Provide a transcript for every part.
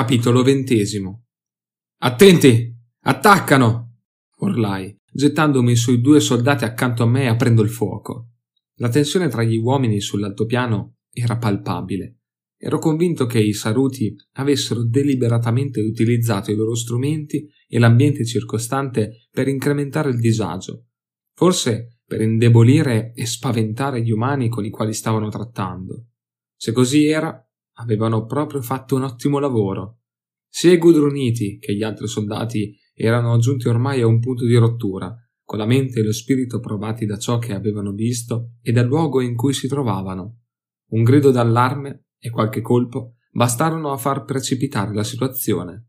Capitolo ventesimo. Attenti! Attaccano! urlai, gettandomi sui due soldati accanto a me aprendo il fuoco. La tensione tra gli uomini sull'altopiano era palpabile. Ero convinto che i Saruti avessero deliberatamente utilizzato i loro strumenti e l'ambiente circostante per incrementare il disagio, forse per indebolire e spaventare gli umani con i quali stavano trattando. Se così era, avevano proprio fatto un ottimo lavoro. Sia i Gudruniti che gli altri soldati erano giunti ormai a un punto di rottura, con la mente e lo spirito provati da ciò che avevano visto e dal luogo in cui si trovavano. Un grido d'allarme e qualche colpo bastarono a far precipitare la situazione.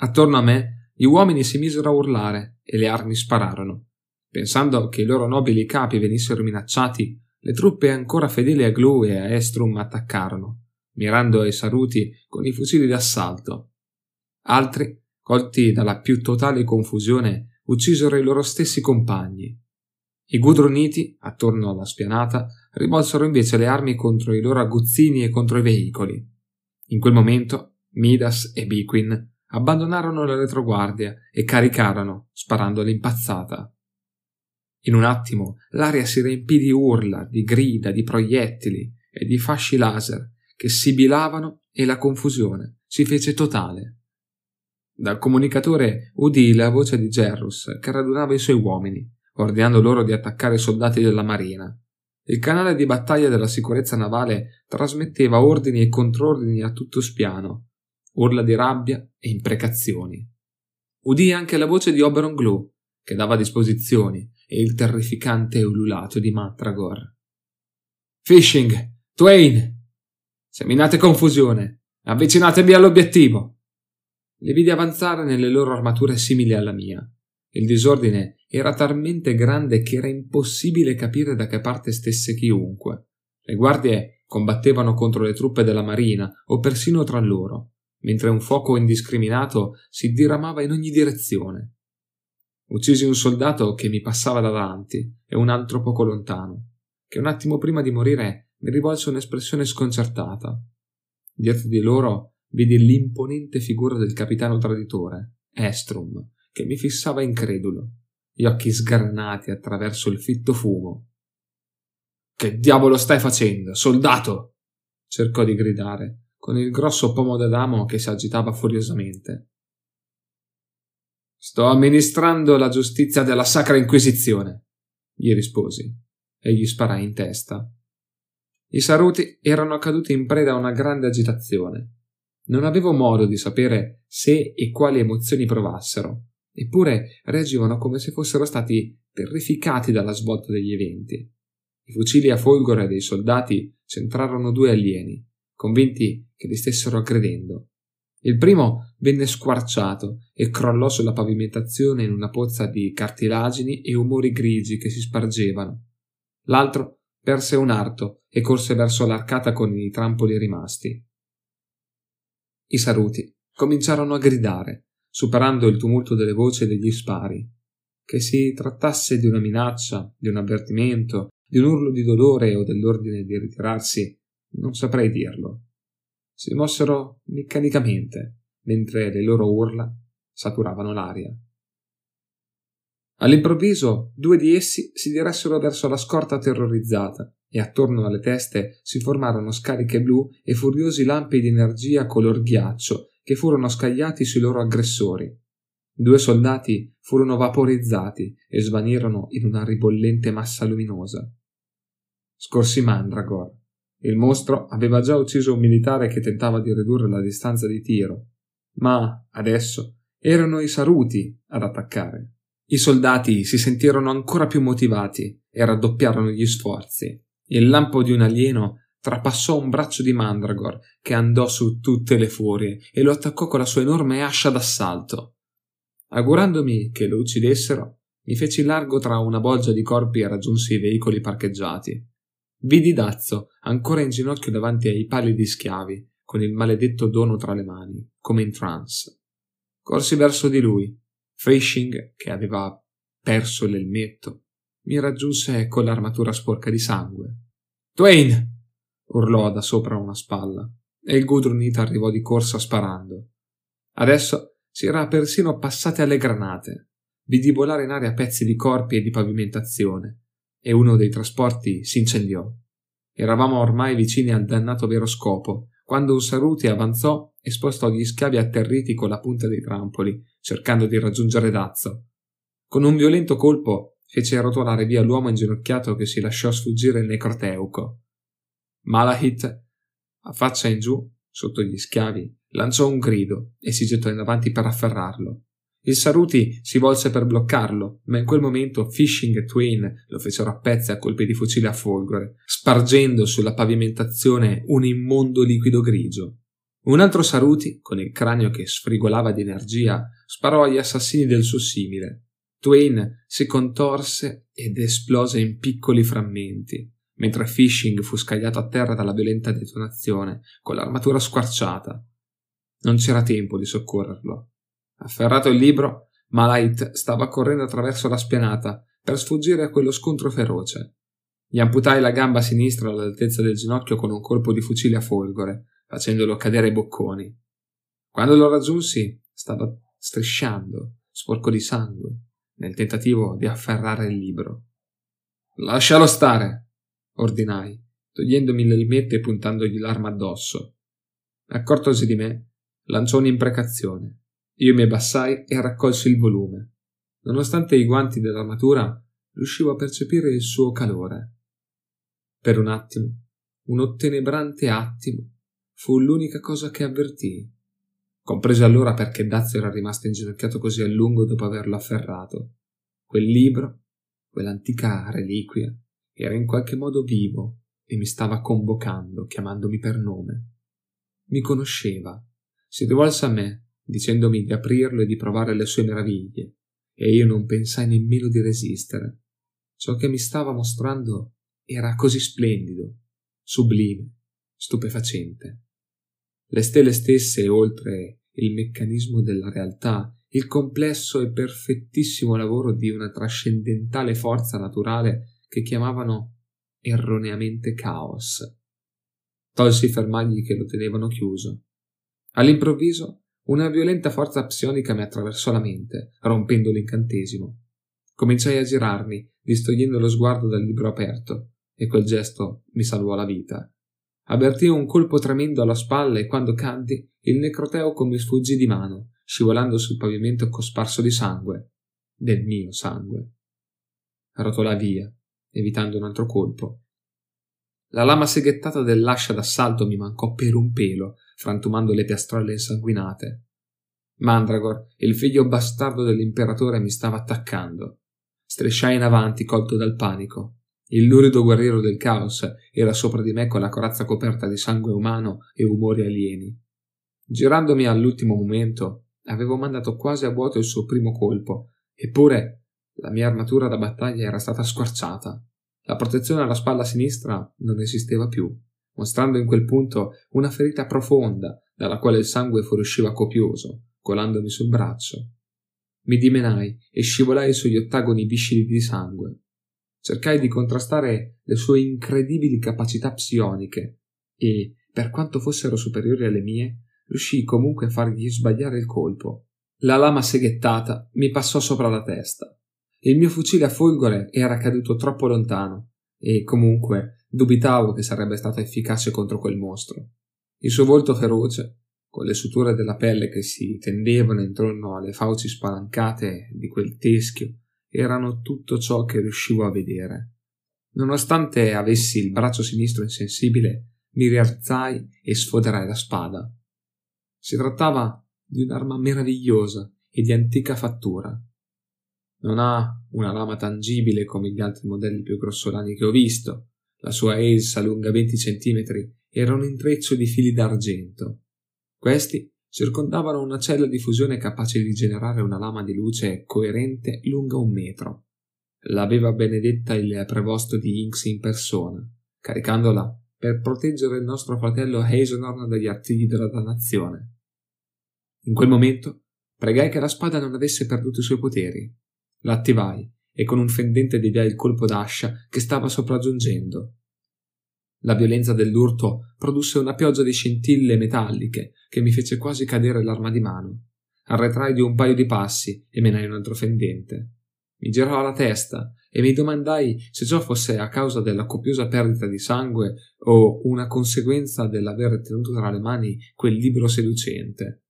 Attorno a me gli uomini si misero a urlare e le armi spararono. Pensando che i loro nobili capi venissero minacciati, le truppe ancora fedeli a Glu e a Estrum attaccarono, mirando ai Saruti con i fucili d'assalto. Altri, colti dalla più totale confusione, uccisero i loro stessi compagni. I Gudroniti, attorno alla spianata, rivolsero invece le armi contro i loro aguzzini e contro i veicoli. In quel momento Midas e Biquin abbandonarono la retroguardia e caricarono, sparando all'impazzata. In un attimo l'aria si riempì di urla, di grida, di proiettili e di fasci laser che sibilavano e la confusione si fece totale. Dal comunicatore udì la voce di Gerrus che radunava i suoi uomini, ordinando loro di attaccare i soldati della marina. Il canale di battaglia della sicurezza navale trasmetteva ordini e contrordini a tutto spiano, urla di rabbia e imprecazioni. Udì anche la voce di Oberon Glue, che dava disposizioni, e il terrificante ululato di Mantragor. Fishing! Twain! Seminate confusione! Avvicinatevi all'obiettivo! Li vidi avanzare nelle loro armature simili alla mia. Il disordine era talmente grande che era impossibile capire da che parte stesse chiunque. Le guardie combattevano contro le truppe della marina o persino tra loro, mentre un fuoco indiscriminato si diramava in ogni direzione. Uccisi un soldato che mi passava davanti e un altro poco lontano, che un attimo prima di morire mi rivolse un'espressione sconcertata. Dietro di loro vidi l'imponente figura del capitano traditore, Estrum, che mi fissava incredulo, gli occhi sgranati attraverso il fitto fumo. Che diavolo stai facendo, soldato? cercò di gridare, con il grosso pomo d'Adamo che si agitava furiosamente. Sto amministrando la giustizia della Sacra Inquisizione, gli risposi, e gli sparai in testa. I Saruti erano caduti in preda a una grande agitazione. Non avevo modo di sapere se e quali emozioni provassero, eppure reagivano come se fossero stati terrificati dalla svolta degli eventi. I fucili a folgore dei soldati centrarono due alieni, convinti che li stessero aggredendo, il primo venne squarciato e crollò sulla pavimentazione in una pozza di cartilagini e umori grigi che si spargevano. L'altro perse un arto e corse verso l'arcata con i trampoli rimasti. I saruti cominciarono a gridare, superando il tumulto delle voci e degli spari. Che si trattasse di una minaccia, di un avvertimento, di un urlo di dolore o dell'ordine di ritirarsi, non saprei dirlo si mossero meccanicamente, mentre le loro urla saturavano l'aria. All'improvviso due di essi si diressero verso la scorta terrorizzata e attorno alle teste si formarono scariche blu e furiosi lampi di energia color ghiaccio che furono scagliati sui loro aggressori. Due soldati furono vaporizzati e svanirono in una ribollente massa luminosa. Scorsi Mandragor il mostro aveva già ucciso un militare che tentava di ridurre la distanza di tiro, ma adesso erano i Saruti ad attaccare. I soldati si sentirono ancora più motivati e raddoppiarono gli sforzi. Il lampo di un alieno trapassò un braccio di Mandragor che andò su tutte le furie e lo attaccò con la sua enorme ascia d'assalto. Augurandomi che lo uccidessero, mi feci largo tra una bolgia di corpi e raggiunsi i veicoli parcheggiati. Vidi Dazzo, ancora in ginocchio davanti ai pallidi schiavi, con il maledetto dono tra le mani, come in trance. Corsi verso di lui. Fishing, che aveva perso l'elmetto, mi raggiunse con l'armatura sporca di sangue. Twain! urlò da sopra una spalla. e il Gudrunita arrivò di corsa sparando. Adesso si era persino passati alle granate. Vidi volare in aria pezzi di corpi e di pavimentazione, e uno dei trasporti si incendiò. Eravamo ormai vicini al dannato vero scopo, quando un Saruti avanzò e spostò gli schiavi atterriti con la punta dei trampoli, cercando di raggiungere Dazzo. Con un violento colpo fece rotolare via l'uomo inginocchiato che si lasciò sfuggire il necroteuco. Malahit, a faccia in giù, sotto gli schiavi, lanciò un grido e si gettò in avanti per afferrarlo. Il Saruti si volse per bloccarlo, ma in quel momento Fishing e Twain lo fecero a pezzi a colpi di fucile a folgore, spargendo sulla pavimentazione un immondo liquido grigio. Un altro Saruti, con il cranio che sfrigolava di energia, sparò agli assassini del suo simile. Twain si contorse ed esplose in piccoli frammenti, mentre Fishing fu scagliato a terra dalla violenta detonazione, con l'armatura squarciata. Non c'era tempo di soccorrerlo. Afferrato il libro, Malait stava correndo attraverso la spianata per sfuggire a quello scontro feroce. Gli amputai la gamba sinistra all'altezza del ginocchio con un colpo di fucile a folgore, facendolo cadere ai bocconi. Quando lo raggiunsi, stava strisciando, sporco di sangue, nel tentativo di afferrare il libro. Lascialo stare, ordinai, togliendomi l'elmetto e puntandogli l'arma addosso. Accortosi di me, lanciò un'imprecazione. Io mi abbassai e raccolsi il volume. Nonostante i guanti dell'armatura, riuscivo a percepire il suo calore. Per un attimo, un ottenebrante attimo, fu l'unica cosa che avvertii. Comprese allora perché Dazio era rimasto inginocchiato così a lungo dopo averlo afferrato. Quel libro, quell'antica reliquia, era in qualche modo vivo e mi stava convocando, chiamandomi per nome. Mi conosceva, si rivolse a me dicendomi di aprirlo e di provare le sue meraviglie, e io non pensai nemmeno di resistere. Ciò che mi stava mostrando era così splendido, sublime, stupefacente. Le stelle stesse e oltre il meccanismo della realtà, il complesso e perfettissimo lavoro di una trascendentale forza naturale che chiamavano erroneamente caos. Tolsi i fermagli che lo tenevano chiuso. All'improvviso una violenta forza psionica mi attraversò la mente, rompendo l'incantesimo. Cominciai a girarmi, distogliendo lo sguardo dal libro aperto, e quel gesto mi salvò la vita. Avvertii un colpo tremendo alla spalla e quando caddi, il necroteuco mi sfuggì di mano, scivolando sul pavimento cosparso di sangue. Del mio sangue. Rotolai via, evitando un altro colpo. La lama seghettata dell'ascia d'assalto mi mancò per un pelo, frantumando le piastrelle insanguinate. Mandragor, il figlio bastardo dell'imperatore, mi stava attaccando. Strisciai in avanti, colto dal panico. Il lurido guerriero del caos era sopra di me con la corazza coperta di sangue umano e umori alieni. Girandomi all'ultimo momento, avevo mandato quasi a vuoto il suo primo colpo, eppure la mia armatura da battaglia era stata squarciata. La protezione alla spalla sinistra non esisteva più mostrando in quel punto una ferita profonda dalla quale il sangue fuoriusciva copioso, colandomi sul braccio. Mi dimenai e scivolai sugli ottagoni viscidi di sangue. Cercai di contrastare le sue incredibili capacità psioniche e, per quanto fossero superiori alle mie, riuscii comunque a fargli sbagliare il colpo. La lama seghettata mi passò sopra la testa. Il mio fucile a folgore era caduto troppo lontano e, comunque, Dubitavo che sarebbe stata efficace contro quel mostro. Il suo volto feroce, con le suture della pelle che si tendevano intorno alle fauci spalancate di quel teschio, erano tutto ciò che riuscivo a vedere. Nonostante avessi il braccio sinistro insensibile, mi rialzai e sfoderai la spada. Si trattava di un'arma meravigliosa e di antica fattura. Non ha una lama tangibile come gli altri modelli più grossolani che ho visto, la sua elsa lunga 20 centimetri era un intreccio di fili d'argento. Questi circondavano una cella di fusione capace di generare una lama di luce coerente lunga un metro. L'aveva benedetta il prevosto di Inks in persona, caricandola per proteggere il nostro fratello Hazenorn dagli artigli della dannazione. In quel momento pregai che la spada non avesse perduto i suoi poteri. L'attivai e con un fendente deviai il colpo d'ascia che stava sopraggiungendo. La violenza dell'urto produsse una pioggia di scintille metalliche che mi fece quasi cadere l'arma di mano. Arretrai di un paio di passi e menai un altro fendente. Mi girò la testa e mi domandai se ciò fosse a causa della copiosa perdita di sangue o una conseguenza dell'aver tenuto tra le mani quel libro seducente.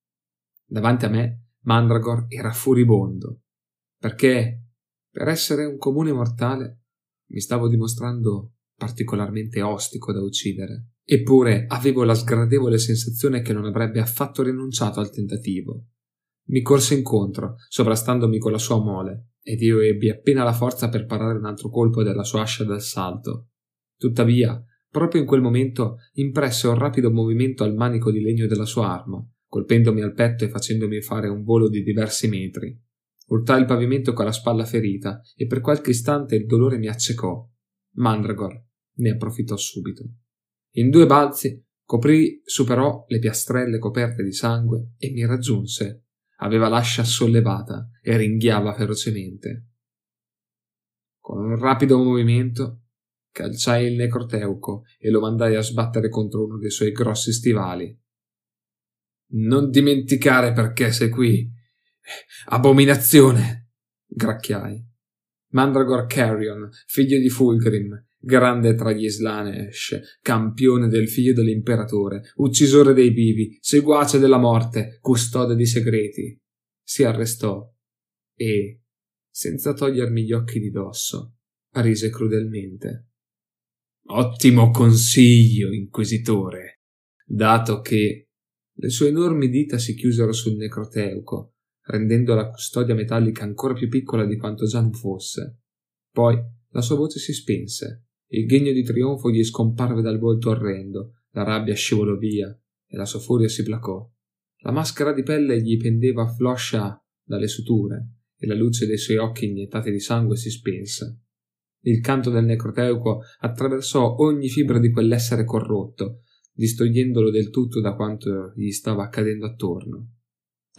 Davanti a me Mandragor era furibondo, perché, per essere un comune mortale, mi stavo dimostrando particolarmente ostico da uccidere. Eppure avevo la sgradevole sensazione che non avrebbe affatto rinunciato al tentativo. Mi corse incontro, sovrastandomi con la sua mole, ed io ebbi appena la forza per parare un altro colpo della sua ascia d'assalto. Tuttavia, proprio in quel momento impresse un rapido movimento al manico di legno della sua arma, colpendomi al petto e facendomi fare un volo di diversi metri. Urtai il pavimento con la spalla ferita e per qualche istante il dolore mi accecò. Mandragor ne approfittò subito. In due balzi coprì, superò le piastrelle coperte di sangue e mi raggiunse. Aveva l'ascia sollevata e ringhiava ferocemente. Con un rapido movimento calciai il necroteuco e lo mandai a sbattere contro uno dei suoi grossi stivali. Non dimenticare perché sei qui. Abominazione! gracchiai. Mandragor Carrion, figlio di Fulgrim, grande tra gli Slanesh, campione del figlio dell'imperatore, uccisore dei vivi, seguace della morte, custode di segreti. Si arrestò e, senza togliermi gli occhi di dosso, rise crudelmente. Ottimo consiglio, inquisitore, dato che le sue enormi dita si chiusero sul necroteuco, rendendo la custodia metallica ancora più piccola di quanto già non fosse. Poi la sua voce si spense il ghigno di trionfo gli scomparve dal volto orrendo, la rabbia scivolò via e la sua furia si placò. La maschera di pelle gli pendeva floscia dalle suture e la luce dei suoi occhi iniettati di sangue si spense. Il canto del necroteuco attraversò ogni fibra di quell'essere corrotto, distogliendolo del tutto da quanto gli stava accadendo attorno.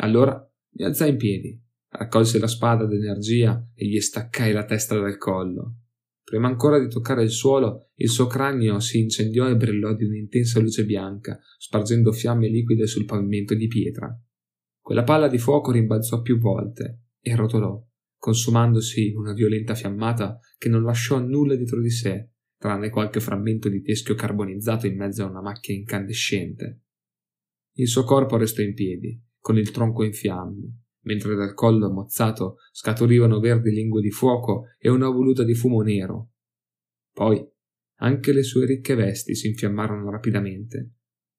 Allora mi alzai in piedi, raccolse la spada d'energia e gli staccai la testa dal collo. Prima ancora di toccare il suolo, il suo cranio si incendiò e brillò di un'intensa luce bianca, spargendo fiamme liquide sul pavimento di pietra. Quella palla di fuoco rimbalzò più volte e rotolò, consumandosi in una violenta fiammata che non lasciò nulla dietro di sé, tranne qualche frammento di teschio carbonizzato in mezzo a una macchia incandescente. Il suo corpo restò in piedi, con il tronco in fiamme, mentre dal collo mozzato scaturivano verdi lingue di fuoco e una voluta di fumo nero. Poi anche le sue ricche vesti si infiammarono rapidamente.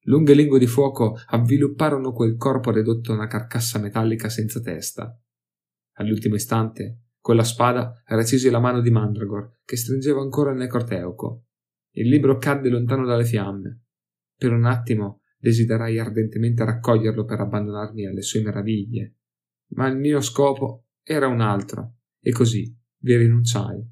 Lunghe lingue di fuoco avvilupparono quel corpo ridotto a una carcassa metallica senza testa. All'ultimo istante, con la spada recisi la mano di Mandragor, che stringeva ancora il necroteuco. Il libro cadde lontano dalle fiamme. Per un attimo desiderai ardentemente raccoglierlo per abbandonarmi alle sue meraviglie, ma il mio scopo era un altro, e così vi rinunciai.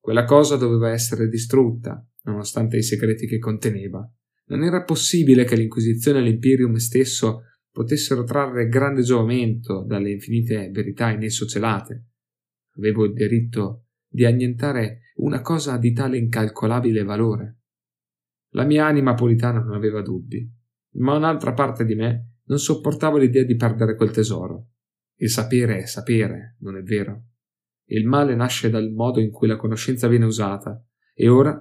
Quella cosa doveva essere distrutta, nonostante i segreti che conteneva. Non era possibile che l'Inquisizione e l'Imperium stesso potessero trarre grande giovamento dalle infinite verità in esso celate. Avevo il diritto di annientare una cosa di tale incalcolabile valore. La mia anima politana non aveva dubbi, ma un'altra parte di me non sopportava l'idea di perdere quel tesoro. Il sapere è sapere, non è vero? Il male nasce dal modo in cui la conoscenza viene usata, e ora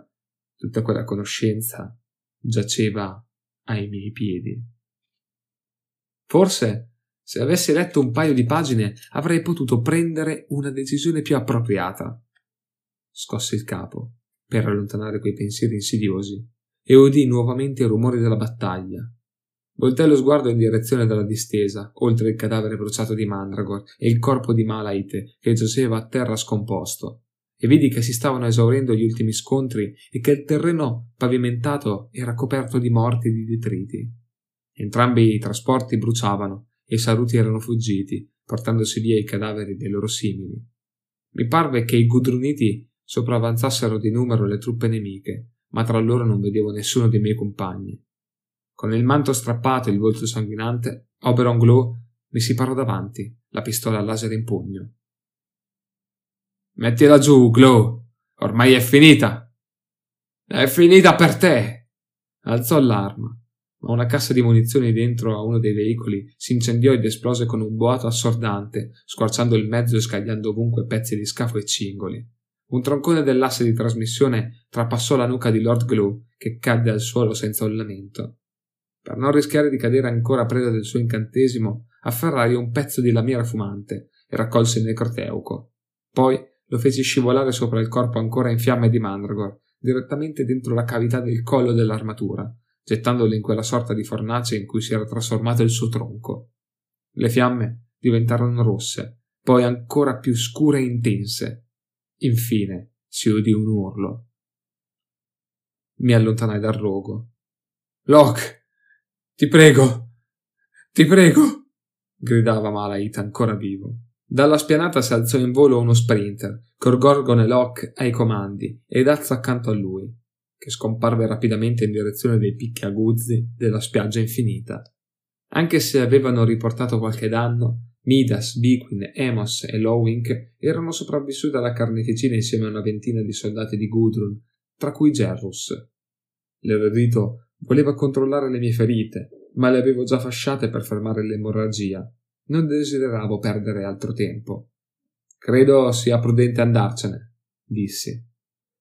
tutta quella conoscenza giaceva ai miei piedi. Forse, se avessi letto un paio di pagine, avrei potuto prendere una decisione più appropriata. Scossi il capo per allontanare quei pensieri insidiosi e udì nuovamente i rumori della battaglia, Voltai lo sguardo in direzione della distesa, oltre il cadavere bruciato di Mandragor e il corpo di Malaite che giaceva a terra scomposto, e vidi che si stavano esaurendo gli ultimi scontri e che il terreno pavimentato era coperto di morti e di detriti. Entrambi i trasporti bruciavano e i saluti erano fuggiti, portandosi via i cadaveri dei loro simili. Mi parve che i gudruniti sopravanzassero di numero le truppe nemiche, ma tra loro non vedevo nessuno dei miei compagni. Con il manto strappato e il volto sanguinante, Oberon Glow mi si parò davanti, la pistola a laser in pugno. Mettila giù, Glow! Ormai è finita! È finita per te! Alzò l'arma, ma una cassa di munizioni dentro a uno dei veicoli si incendiò ed esplose con un boato assordante, squarciando il mezzo e scagliando ovunque pezzi di scafo e cingoli. Un troncone dell'asse di trasmissione trapassò la nuca di Lord Glue, che cadde al suolo senza un lamento. Per non rischiare di cadere ancora preda del suo incantesimo, afferrai un pezzo di lamiera fumante e raccolsi il necroteuco. Poi lo feci scivolare sopra il corpo ancora in fiamme di Mandragor, direttamente dentro la cavità del collo dell'armatura, gettandolo in quella sorta di fornace in cui si era trasformato il suo tronco. Le fiamme diventarono rosse, poi ancora più scure e intense. Infine si udì un urlo. Mi allontanai dal rogo. Locke, ti prego, ti prego, gridava Malait ancora vivo. Dalla spianata si alzò in volo uno sprinter, Gorgon e Locke ai comandi e Dazzo accanto a lui, che scomparve rapidamente in direzione dei picchi aguzzi della spiaggia infinita. Anche se avevano riportato qualche danno, Midas, Bequin, Emos e Lowink erano sopravvissuti alla carneficina insieme a una ventina di soldati di Gudrun, tra cui Gerrus. L'eredito voleva controllare le mie ferite, ma le avevo già fasciate per fermare l'emorragia non desideravo perdere altro tempo. Credo sia prudente andarcene, dissi.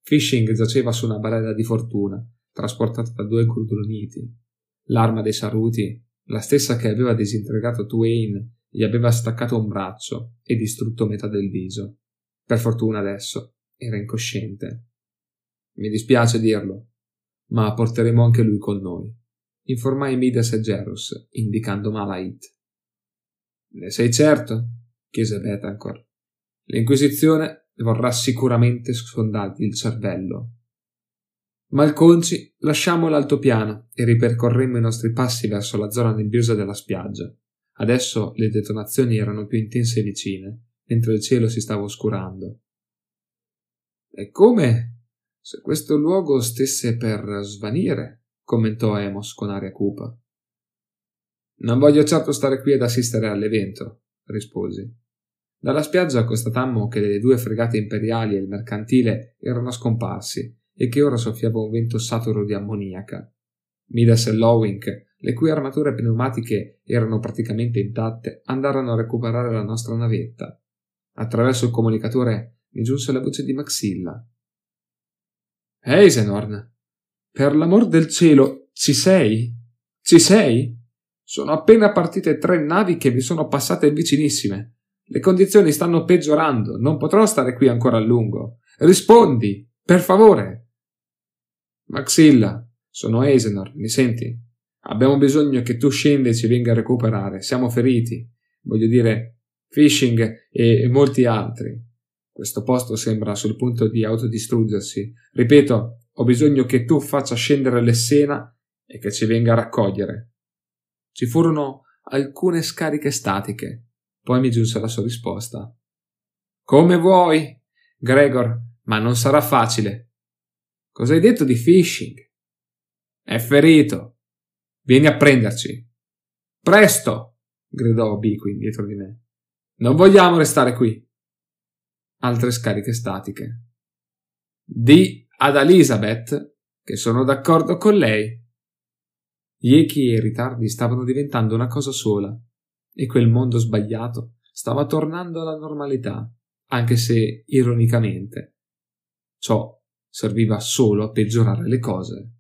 Fishing giaceva su una barella di fortuna, trasportata da due gurdroniti. L'arma dei Saruti, la stessa che aveva disintegrato Twain, gli aveva staccato un braccio e distrutto metà del viso. Per fortuna adesso era incosciente. Mi dispiace dirlo, ma porteremo anche lui con noi. Informai Midas e Gerus, indicando Malait. Ne sei certo? chiese Betancourt. L'Inquisizione vorrà sicuramente sfondargli il cervello. Malconci lasciammo l'altopiano e ripercorremmo i nostri passi verso la zona nebbiosa della spiaggia. Adesso le detonazioni erano più intense e vicine, mentre il cielo si stava oscurando. È come se questo luogo stesse per svanire, commentò Amos con aria cupa. Non voglio certo stare qui ad assistere all'evento, risposi. Dalla spiaggia constatammo che le due fregate imperiali e il mercantile erano scomparsi e che ora soffiava un vento saturo di ammoniaca. Midas e Lowink, le cui armature pneumatiche erano praticamente intatte, andarono a recuperare la nostra navetta. Attraverso il comunicatore mi giunse la voce di Maxilla. Eisenhorn, per l'amor del cielo, ci sei? Ci sei? Sono appena partite tre navi che vi sono passate vicinissime. Le condizioni stanno peggiorando, non potrò stare qui ancora a lungo. Rispondi, per favore. Maxilla, sono Eisenor, mi senti? Abbiamo bisogno che tu scenda e ci venga a recuperare. Siamo feriti. Voglio dire, Fishing e molti altri. Questo posto sembra sul punto di autodistruggersi. Ripeto, ho bisogno che tu faccia scendere l'Essena e che ci venga a raccogliere. Ci furono alcune scariche statiche. Poi mi giunse la sua risposta. Come vuoi, Gregor, ma non sarà facile. Cosa hai detto di phishing? È ferito. Vieni a prenderci. Presto! gridò Biqui dietro di me. Non vogliamo restare qui. Altre scariche statiche. Di ad Elizabeth che sono d'accordo con lei. Gli echi e i ritardi stavano diventando una cosa sola, e quel mondo sbagliato stava tornando alla normalità, anche se ironicamente. Ciò serviva solo a peggiorare le cose.